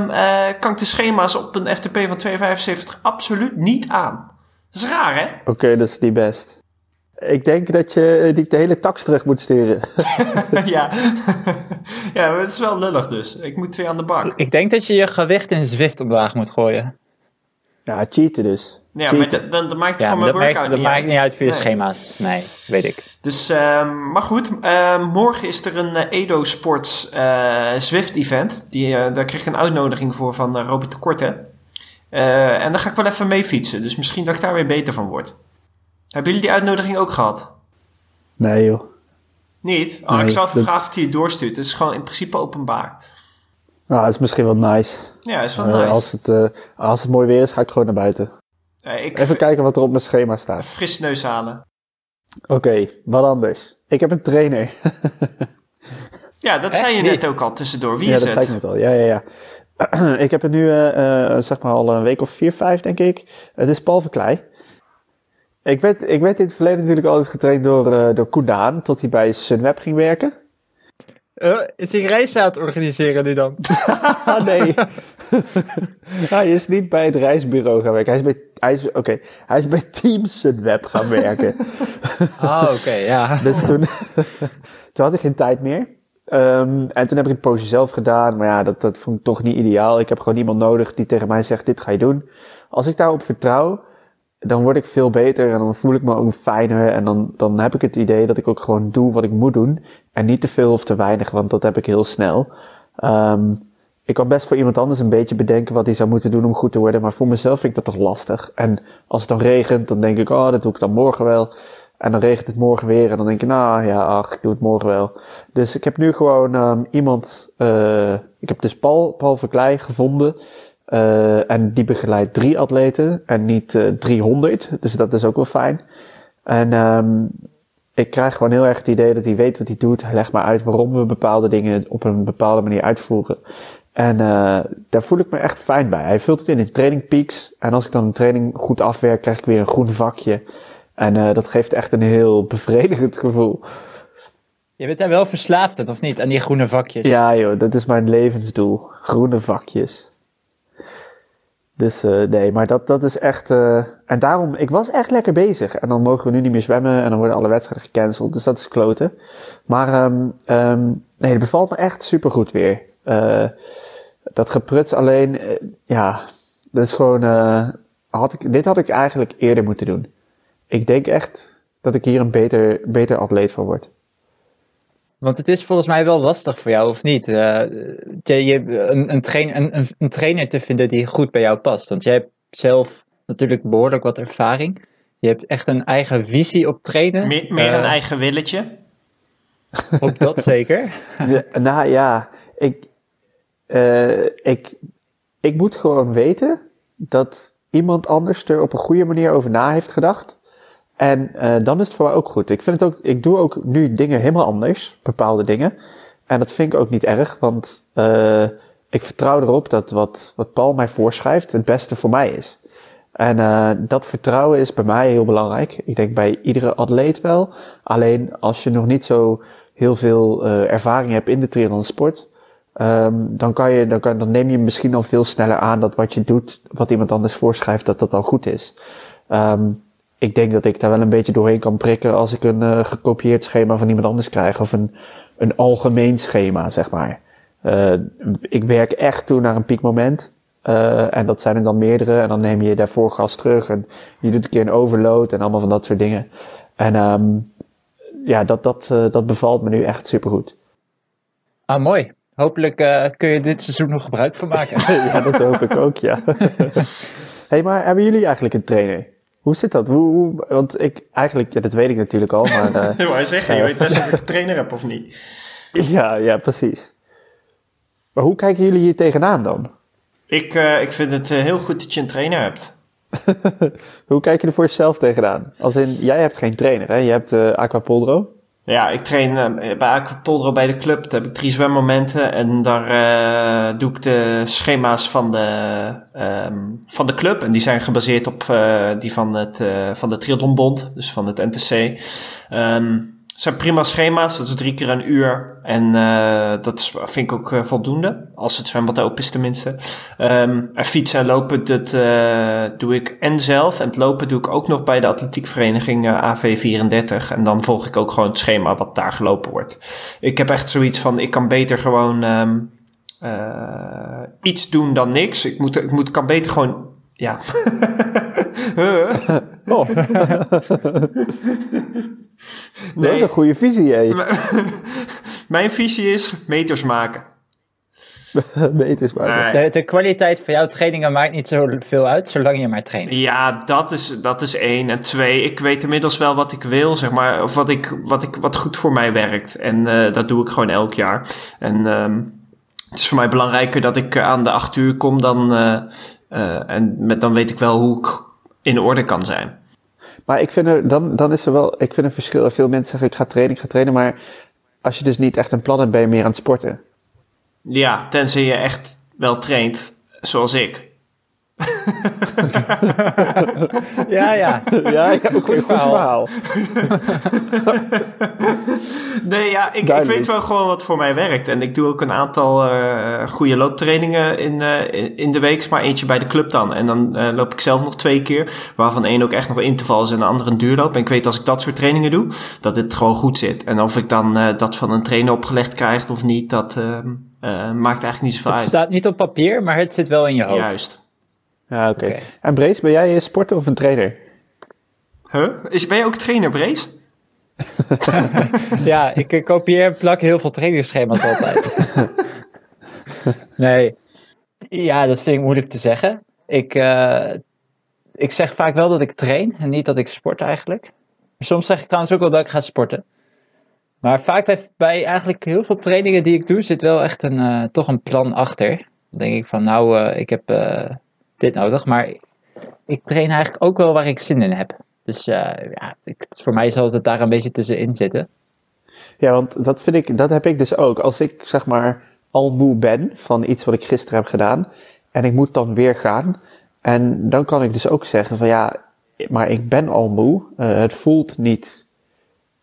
kan ik de schema's op een FTP van 2,75 absoluut niet aan. Dat is raar, hè? Oké, dat is niet best. Ik denk dat je eh, die de hele tax terug moet sturen. ja. ja, maar het is wel lullig dus. Ik moet weer aan de bak. Ik denk dat je je gewicht in Zwift omlaag moet gooien. Ja, cheaten dus. Ja, Cheaten. maar dat, maakt het Ja, van maar mijn dat maakt, workout dat niet maakt uit. niet uit voor je Nee. schema's. Nee, weet ik. Dus, ehm, maar goed, ehm, morgen is er een eh, Edo Sports eh, Zwift event. Die, eh, daar kreeg ik een uitnodiging voor van Robert de Korte. Eh, en daar ga ik wel even mee fietsen. Dus misschien dat ik daar weer beter van word. Hebben jullie die uitnodiging ook gehad? Nee joh. Niet? Oh, Nee, ik zal even dat- vragen of hij het doorstuurt. Het is gewoon in principe openbaar. Nou, dat is misschien wel nice. Ja, is wel Eh, nice. als, het, eh, als het mooi weer is, ga ik gewoon naar buiten. Eh, ik Even kijken wat er op mijn schema staat. fris neus halen. Oké, wat anders. Ik heb een trainer. Ja, dat Echt? zei je net ook al tussendoor. Wie ja, is dat het? zei ik net al. Ja, ja, ja. ik heb het nu, zeg maar, al een week of vier, vijf, denk ik. Het is Paul Verklei. Ik werd, ik werd in het verleden natuurlijk altijd getraind door, eh door Koen tot hij bij Sunweb ging werken. Eh, is hij race aan het organiseren nu dan? Nee. hij is niet bij het reisbureau gaan werken. Hij is bij, hij is, oké, hij is bij Team Sunweb gaan werken. Ah, oké, ja. dus toen, toen had ik geen tijd meer. Ehm, en toen heb ik het poosje zelf gedaan, maar ja, dat, dat vond ik toch niet ideaal. Ik heb gewoon iemand nodig die tegen mij zegt, dit ga je doen. Als ik daarop vertrouw, dan word ik veel beter en dan voel ik me ook fijner. En dan, dan heb ik het idee dat ik ook gewoon doe wat ik moet doen. En niet te veel of te weinig, want dat heb ik heel snel. Um, ik kan best voor iemand anders een beetje bedenken wat hij zou moeten doen om goed te worden. Maar voor mezelf vind ik dat toch lastig. En als het dan regent, dan denk ik, oh, dat doe ik dan morgen wel. En dan regent het morgen weer en dan denk ik, nou ja, ach, ik doe het morgen wel. Dus ik heb nu gewoon um, iemand, uh, ik heb dus Paul, Paul Verkleij gevonden. Uh, en die begeleidt drie atleten en niet uh, 300. Dus dat is ook wel fijn. En um, ik krijg gewoon heel erg het idee dat hij weet wat hij doet. Hij legt me uit waarom we bepaalde dingen op een bepaalde manier uitvoeren. En uh, daar voel ik me echt fijn bij. Hij vult het in in training peaks. En als ik dan een training goed afwerk, krijg ik weer een groen vakje. En dat geeft echt een heel bevredigend gevoel. Je bent daar wel verslaafd aan, of niet? Aan die groene vakjes. Ja joh, dat is mijn levensdoel. Groene vakjes. Dus uh, nee, maar dat, dat is echt... Uh, en daarom, ik was echt lekker bezig. En dan mogen we nu niet meer zwemmen en dan worden alle wedstrijden gecanceld. Dus dat is kloten. Maar um, um, nee, het bevalt me echt supergoed weer. Uh, dat gepruts alleen, ja, dat is gewoon... had ik, dit had ik eigenlijk eerder moeten doen. Ik denk echt dat ik hier een beter, beter atleet van word. Want het is volgens mij wel lastig voor jou, of niet? Uh, je, een, een, train, een, een, trainer te vinden die goed bij jou past. Want jij hebt zelf natuurlijk behoorlijk wat ervaring. Je hebt echt een eigen visie op trainen. Meer, meer uh, een eigen willetje? Op dat zeker. Ja, nou ja, ik, uh, ik, ik moet gewoon weten dat iemand anders er op een goede manier over na heeft gedacht. En uh, dan is het voor mij ook goed. Ik vind het ook, ik doe ook nu dingen helemaal anders, bepaalde dingen. En dat vind ik ook niet erg, want uh, ik vertrouw erop dat wat, wat Paul mij voorschrijft het beste voor mij is. En uh, dat vertrouwen is bij mij heel belangrijk. Ik denk bij iedere atleet wel. Alleen als je nog niet zo heel veel ervaring hebt in de triathlon sport, um, dan, kan je, dan, kan, dan neem je misschien al veel sneller aan dat wat je doet, wat iemand anders voorschrijft, dat dat al goed is. Um, ik denk dat ik daar wel een beetje doorheen kan prikken als ik een uh, gekopieerd schema van iemand anders krijg. Of een, een algemeen schema, zeg maar. Uh, ik werk echt toe naar een piekmoment. Uh, en dat zijn er dan meerdere. En dan neem je daarvoor gas terug. En je doet een keer een overload en allemaal van dat soort dingen. En um, ja, dat, dat, dat bevalt me nu echt supergoed. Ah, mooi. Hopelijk kun je dit seizoen nog gebruik van maken. ja, dat hoop ik ook, ja. hey, maar hebben jullie eigenlijk een trainer? Hoe zit dat? Hoe, hoe, want ik eigenlijk, ja, dat weet ik natuurlijk al, maar... Uh, je wou zeggen, je weet best of ik een trainer heb of niet. Ja, ja, precies. Maar hoe kijken jullie hier tegenaan dan? Ik, uh, ik vind het uh, heel goed dat je een trainer hebt. hoe kijk je er voor jezelf tegenaan? Als in, jij hebt geen trainer, hè? Je hebt uh, Aquapoldro. Ja, ik train uh, bij Aquapoldro bij de club. Daar heb ik drie zwemmomenten. En daar uh, doe ik de schema's van de, um, van de club. En die zijn gebaseerd op uh, die van, het, van de Triathlonbond. Dus van het NTC. Het zijn prima schema's, dat is drie keer een uur. En uh, dat vind ik ook uh, voldoende. Als het zwembad open is tenminste. Um, en fietsen en lopen, dat uh, doe ik en zelf. En het lopen doe ik ook nog bij de atletiekvereniging AV34. En dan volg ik ook gewoon het schema wat daar gelopen wordt. Ik heb echt zoiets van, ik kan beter gewoon um, iets doen dan niks. Ik, moet, ik moet, kan beter gewoon ja. oh. Nee. Dat is een goede visie, hé. Mijn visie is meters maken. meters maken. De, de, kwaliteit van jouw trainingen maakt niet zoveel uit, zolang je maar traint. Ja, dat is, dat is één. En twee, ik weet inmiddels wel wat ik wil, zeg maar. Of wat, ik, wat, ik, wat goed voor mij werkt. En uh, dat doe ik gewoon elk jaar. En um, het is voor mij belangrijker dat ik aan de acht uur kom dan... Uh, uh, en met, dan weet ik wel hoe ik in orde kan zijn. Maar ik vind er, dan, dan is er wel, ik vind een verschil. Veel mensen zeggen ik ga trainen, ik ga trainen, maar als je dus niet echt een plan hebt, ben je meer aan het sporten. Ja, tenzij je echt wel traint, zoals ik. Ja, ja. Ja, ja oké, goed verhaal. verhaal. Nee, ja, ik, ik weet wel gewoon wat voor mij werkt. En ik doe ook een aantal eh goede looptrainingen in, eh, in- in de week, maar eentje bij de club dan. En dan eh, loop ik zelf nog twee keer, waarvan één ook echt nog interval is en de andere een duurloop. En ik weet als ik dat soort trainingen doe, dat het gewoon goed zit. En of ik dan eh, dat van een trainer opgelegd krijg of niet, dat eh, eh, maakt eigenlijk niet zoveel Het uit. staat niet op papier, maar het zit wel in je hoofd. Juist. Ja, oké. Oké. En Brace, ben jij een sporter of een trainer? Huh? Is, ben je ook trainer, Brace? Ja, ik kopieer en plak heel veel trainingsschema's altijd. nee. Ja, dat vind ik moeilijk te zeggen. Ik, eh, ik zeg vaak wel dat ik train en niet dat ik sport eigenlijk. Soms zeg ik trouwens ook wel dat ik ga sporten. Maar vaak bij, bij eigenlijk heel veel trainingen die ik doe, zit wel echt een, eh, toch een plan achter. Dan denk ik van, nou, eh, ik heb eh, dit nodig. Maar ik train eigenlijk ook wel waar ik zin in heb. Dus eh, ja, ik, voor mij zal het daar een beetje tussenin zitten. Ja, want dat vind ik, dat heb ik dus ook. Als ik zeg maar al moe ben van iets wat ik gisteren heb gedaan en ik moet dan weer gaan. En dan kan ik dus ook zeggen van ja, maar ik ben al moe. Eh, het voelt niet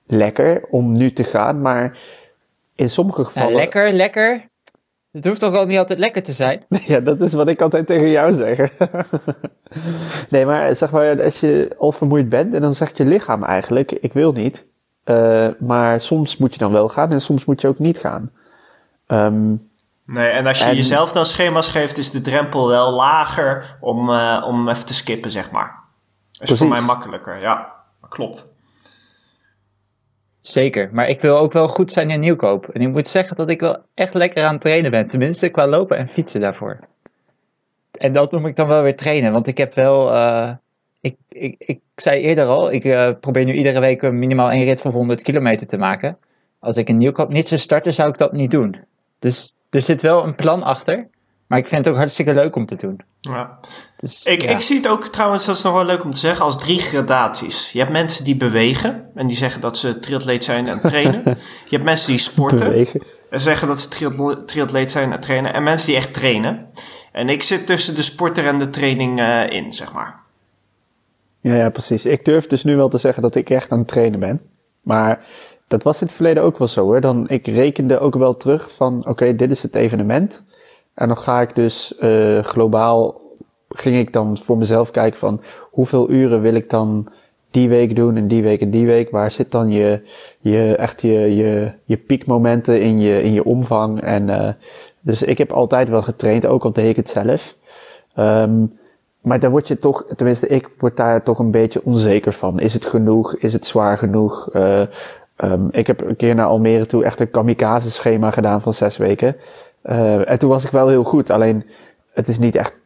lekker om nu te gaan, maar in sommige Ja, gevallen... lekker, lekker. Het hoeft toch ook niet altijd lekker te zijn? Ja, dat is wat ik altijd tegen jou zeg. nee, maar zeg maar, als je al vermoeid bent en dan zegt je lichaam eigenlijk, ik wil niet. Eh, maar soms moet je dan wel gaan en soms moet je ook niet gaan. Ehm, Nee, en als je En- jezelf dan schema's geeft, is de drempel wel lager om, eh, om even te skippen, zeg maar. is Precies. voor mij makkelijker, ja. Klopt. Zeker, maar ik wil ook wel goed zijn in nieuwkoop. En ik moet zeggen dat ik wel echt lekker aan het trainen ben. Tenminste, qua lopen en fietsen daarvoor. En dat noem ik dan wel weer trainen. Want ik heb wel... eh, ik, ik, ik zei eerder al, ik eh, probeer nu iedere week minimaal één rit van 100 kilometer te maken. Als ik een nieuwkoop niet zou starten, zou ik dat niet doen. Dus er zit wel een plan achter. Maar ik vind het ook hartstikke leuk om te doen. Ja. Dus, Ik, ja. ik zie het ook trouwens, dat is nog wel leuk om te zeggen, als drie gradaties. Je hebt mensen die bewegen en die zeggen dat ze triatleet zijn en trainen. Je hebt mensen die sporten bewegen. en zeggen dat ze triatleet zijn en trainen. En mensen die echt trainen. En ik zit tussen de sporter en de training eh, in, zeg maar. Ja, ja, precies. Ik durf dus nu wel te zeggen dat ik echt aan het trainen ben. Maar dat was in het verleden ook wel zo hoor. Dan, ik rekende ook wel terug van, oké, dit is het evenement. En dan ga ik dus eh, globaal, ging ik dan voor mezelf kijken van, hoeveel uren wil ik dan die week doen en die week en die week? Waar zit dan je, je echt je, je, je piekmomenten in je, in je omvang? En, eh, dus ik heb altijd wel getraind, ook al deed ik het zelf. Ehm, maar daar word je toch, tenminste, ik word daar toch een beetje onzeker van. Is het genoeg? Is het zwaar genoeg? Eh, ehm, ik heb een keer naar Almere toe echt een kamikaze schema gedaan van zes weken. Eh, en toen was ik wel heel goed. Alleen, het is niet echt,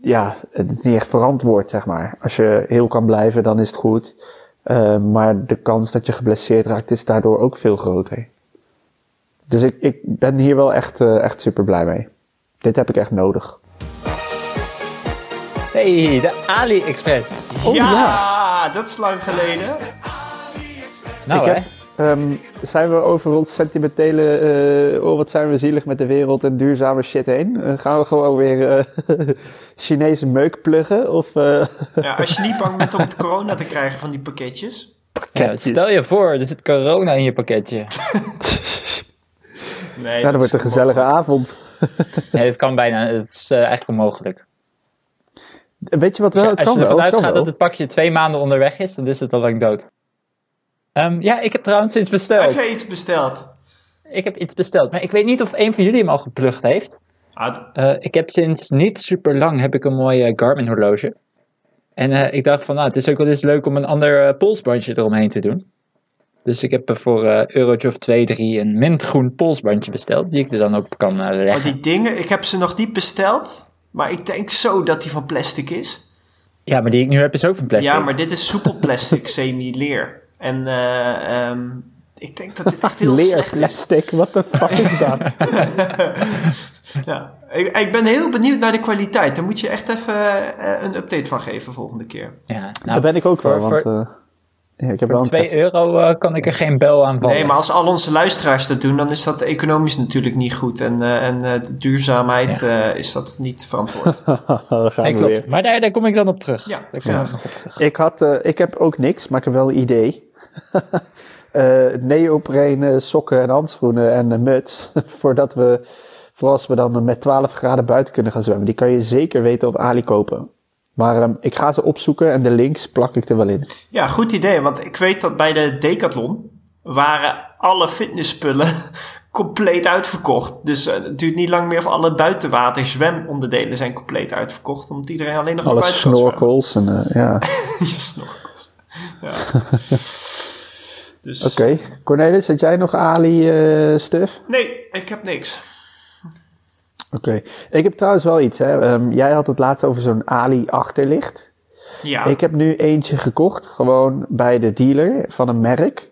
ja, het is niet echt verantwoord, zeg maar. Als je heel kan blijven, dan is het goed. Eh, maar de kans dat je geblesseerd raakt, is daardoor ook veel groter. Dus ik, ik ben hier wel echt, eh, echt super blij mee. Dit heb ik echt nodig. Hey, de AliExpress. Oh, ja, dat is lang geleden. Nou Ik hè. heb- Ehm, zijn we over ons sentimentele, eh, oh wat zijn we zielig met de wereld en duurzame shit heen? Eh, gaan we gewoon weer eh, Chinese meuk pluggen? Of, eh, Ja, als je niet bang bent om het corona te krijgen van die pakketjes. Ja, pakketjes? stel je voor, er zit corona in je pakketje. Nee, ja, dat wordt een gezellige avond. Nee, dat kan bijna. Het is eigenlijk onmogelijk. Weet je wat Als wel? je, Het als kan je wel. ervan Het kan uitgaat dat het pakje twee maanden onderweg is, dan is het al lang dood. Ehm, ja, ik heb trouwens iets Heb besteld. jij iets besteld? Ik heb iets besteld, maar ik weet niet of een van jullie hem al geplukt heeft. Ah, Eh, ik heb sinds niet super lang heb ik een mooi eh, Garmin horloge. En eh, ik dacht van, nou, het is ook wel eens leuk om een ander eh, polsbandje eromheen te doen. Dus ik heb er voor eh eurotje of 2, 3 een mintgroen polsbandje besteld, die ik er dan op kan leggen. die dingen, ik heb ze nog niet besteld. Maar ik denk zo dat die van plastic is. Ja, maar die ik nu heb is ook van plastic. Ja, maar dit is soepel plastic, semi-leer. En eh, ehm, ik denk dat dit echt heel Leer slecht is. plastic, what the fuck is dat? Ja. Ik, ik ben heel benieuwd naar de kwaliteit. Daar moet je echt even eh, een update van geven volgende keer. Ja, nou, Daar ben ik ook wel, voor- want voor- eh, Ja, ik heb wel Voor een 2 Tesla. euro eh, kan ik er geen bel aan vallen. Nee, maar als al onze luisteraars dat doen, dan is dat economisch natuurlijk niet goed. En, eh, en eh, de duurzaamheid eh, is dat niet verantwoord. Nee, we klopt. weer. Maar daar, daar kom ik dan op terug. Ja, daar kom ik op terug. Ik, had, ik heb ook niks, maar ik heb wel een idee. Eh neoprene sokken en handschoenen en een muts. Voordat we, voor als we dan met 12 graden buiten kunnen gaan zwemmen. Die kan je zeker weten op Ali kopen. Maar ehm, ik ga ze opzoeken en de links plak ik er wel in. Ja, goed idee. Want ik weet dat bij de Decathlon waren alle fitnessspullen compleet uitverkocht. Dus eh, het duurt niet lang meer of alle buitenwater zwemonderdelen zijn compleet uitverkocht. Omdat iedereen alleen nog Alle buiten kan snorkels en eh, ja. Je snorkels. Ja. dus, Oké. Cornelis, had jij nog Ali eh? Nee, ik heb niks. Oké. Ik heb trouwens wel iets. Hè. Ehm, jij had het laatst over zo'n Ali achterlicht. Ja, Ik heb nu eentje gekocht, gewoon bij de dealer van een merk.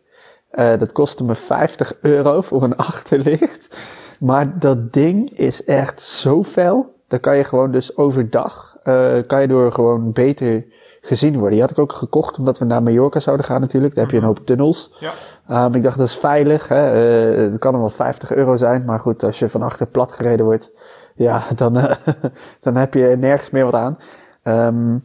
Eh, dat kostte me 50 euro voor een achterlicht. Maar dat ding is echt zo fel. Dan kan je gewoon dus overdag, eh, kan je door gewoon beter gezien worden. Die had ik ook gekocht omdat we naar Mallorca zouden gaan natuurlijk. Daar heb je een hoop tunnels. ja. Um, ik dacht, dat is veilig. Hè? Eh, het kan er wel 50 euro zijn. Maar goed, als je van achter plat gereden wordt, ja, dan, eh, dan heb je nergens meer wat aan. Ehm,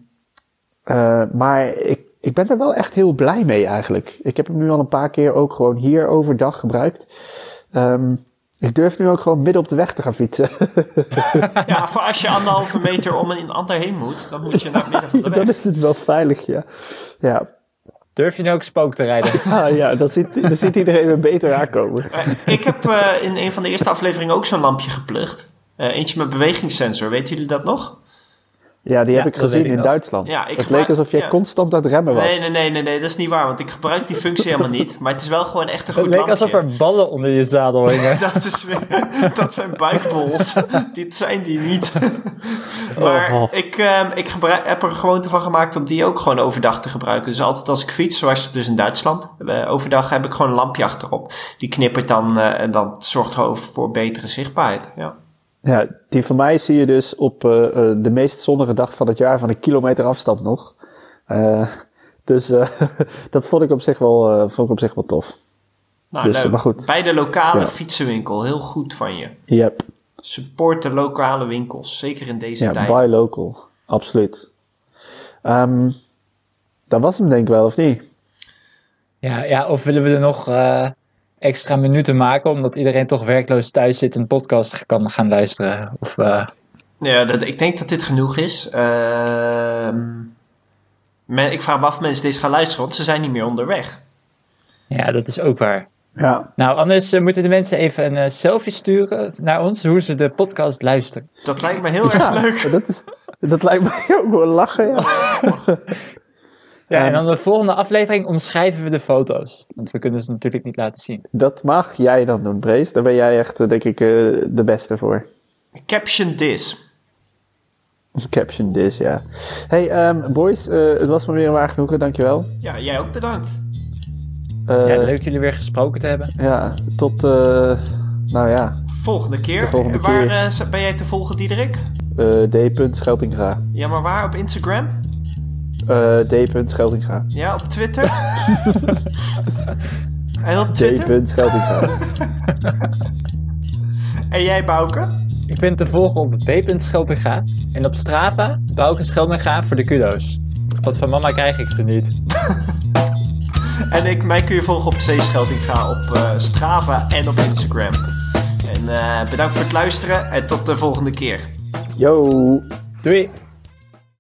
eh, maar ik, ik ben er wel echt heel blij mee eigenlijk. Ik heb hem nu al een paar keer ook gewoon hier overdag gebruikt. Ehm, ik durf nu ook gewoon midden op de weg te gaan fietsen. ja, voor als je anderhalve meter om een ander heen moet, dan moet je naar het midden van de dan weg. is het wel veilig, ja. Ja, Durf je nu ook spook te rijden? ah, ja dan, ziet, dan ziet iedereen weer beter aankomen. Eh, ik heb eh, in een van de eerste afleveringen ook zo'n lampje geplucht. Eh, eentje met bewegingssensor, weten jullie dat nog? Ja, die Ja, heb ik gezien ik in. Duitsland. Ja, ik het gebruik- leek alsof jij ja. constant aan het remmen was. Nee, nee, nee, nee, nee, dat is niet waar, want ik gebruik die functie helemaal niet. Maar het is wel gewoon echt een goed Het leek lampje. alsof er ballen onder je zadel hingen. Dat, is dat zijn buikbols. Dit zijn die niet. maar Oh. ik, ehm, ik gebruik, heb er gewoonte van gemaakt om die ook gewoon overdag te gebruiken. Dus altijd als ik fiets, zoals dus in Duitsland, eh, overdag heb ik gewoon een lampje achterop. Die knippert dan eh, en dat zorgt gewoon voor betere zichtbaarheid. Ja. Ja, die van mij zie je dus op eh, eh, de meest zonnige dag van het jaar van een kilometer afstand nog. Eh, dus eh, dat vond ik op zich wel, eh, vond ik op zich wel tof. Nou, Dus, leuk. maar goed. Bij de lokale Ja. fietsenwinkel, heel goed van je. Yep. Support de lokale winkels, zeker in deze Ja, tijd. buy local. Absoluut. Ehm dat was hem denk ik wel, of niet? Ja, ja, of willen we er nog eh, extra minuten maken, omdat iedereen toch werkloos thuis zit en een podcast kan gaan luisteren? Of, eh, Ja, dat, ik denk dat dit genoeg is. Ehm, men, ik vraag me af of mensen deze gaan luisteren, want ze zijn niet meer onderweg. ja, dat is ook waar. Ja. Nou, anders eh, moeten de mensen even een eh, selfie sturen naar ons, hoe ze de podcast luisteren. Dat lijkt me heel erg leuk. Dat, is, dat lijkt mij ook wel lachen, ja. Ja, en Ehm. dan de volgende aflevering omschrijven we de foto's. Want we kunnen ze natuurlijk niet laten zien. Dat mag jij dan doen, Brees. Daar ben jij echt, eh, denk ik, eh, de beste voor. Caption this. Caption this, ja. Hey, ehm, boys, eh, het was me weer een waar genoegen, dankjewel. Ja, jij ook bedankt. Eh, ja, leuk jullie weer gesproken te hebben. Ja, tot, eh, nou ja, Volgende keer. De volgende waar keer. eh, ben jij te volgen, Diederik? eh D. Scheltinga. Ja, maar waar? Op Instagram? Eh D. Scheltinga. Ja, op Twitter? en op Twitter? D. Scheltinga. En jij, Bouke? Ik ben te volgen op b.scheltinga en op Strava Bouke Scheltinga voor de kudo's. Want van mama krijg ik ze niet. En ik, mij kun je volgen op C-Scheltinga op eh, Strava en op Instagram. En eh, bedankt voor het luisteren en tot de volgende keer. Yo. Doei!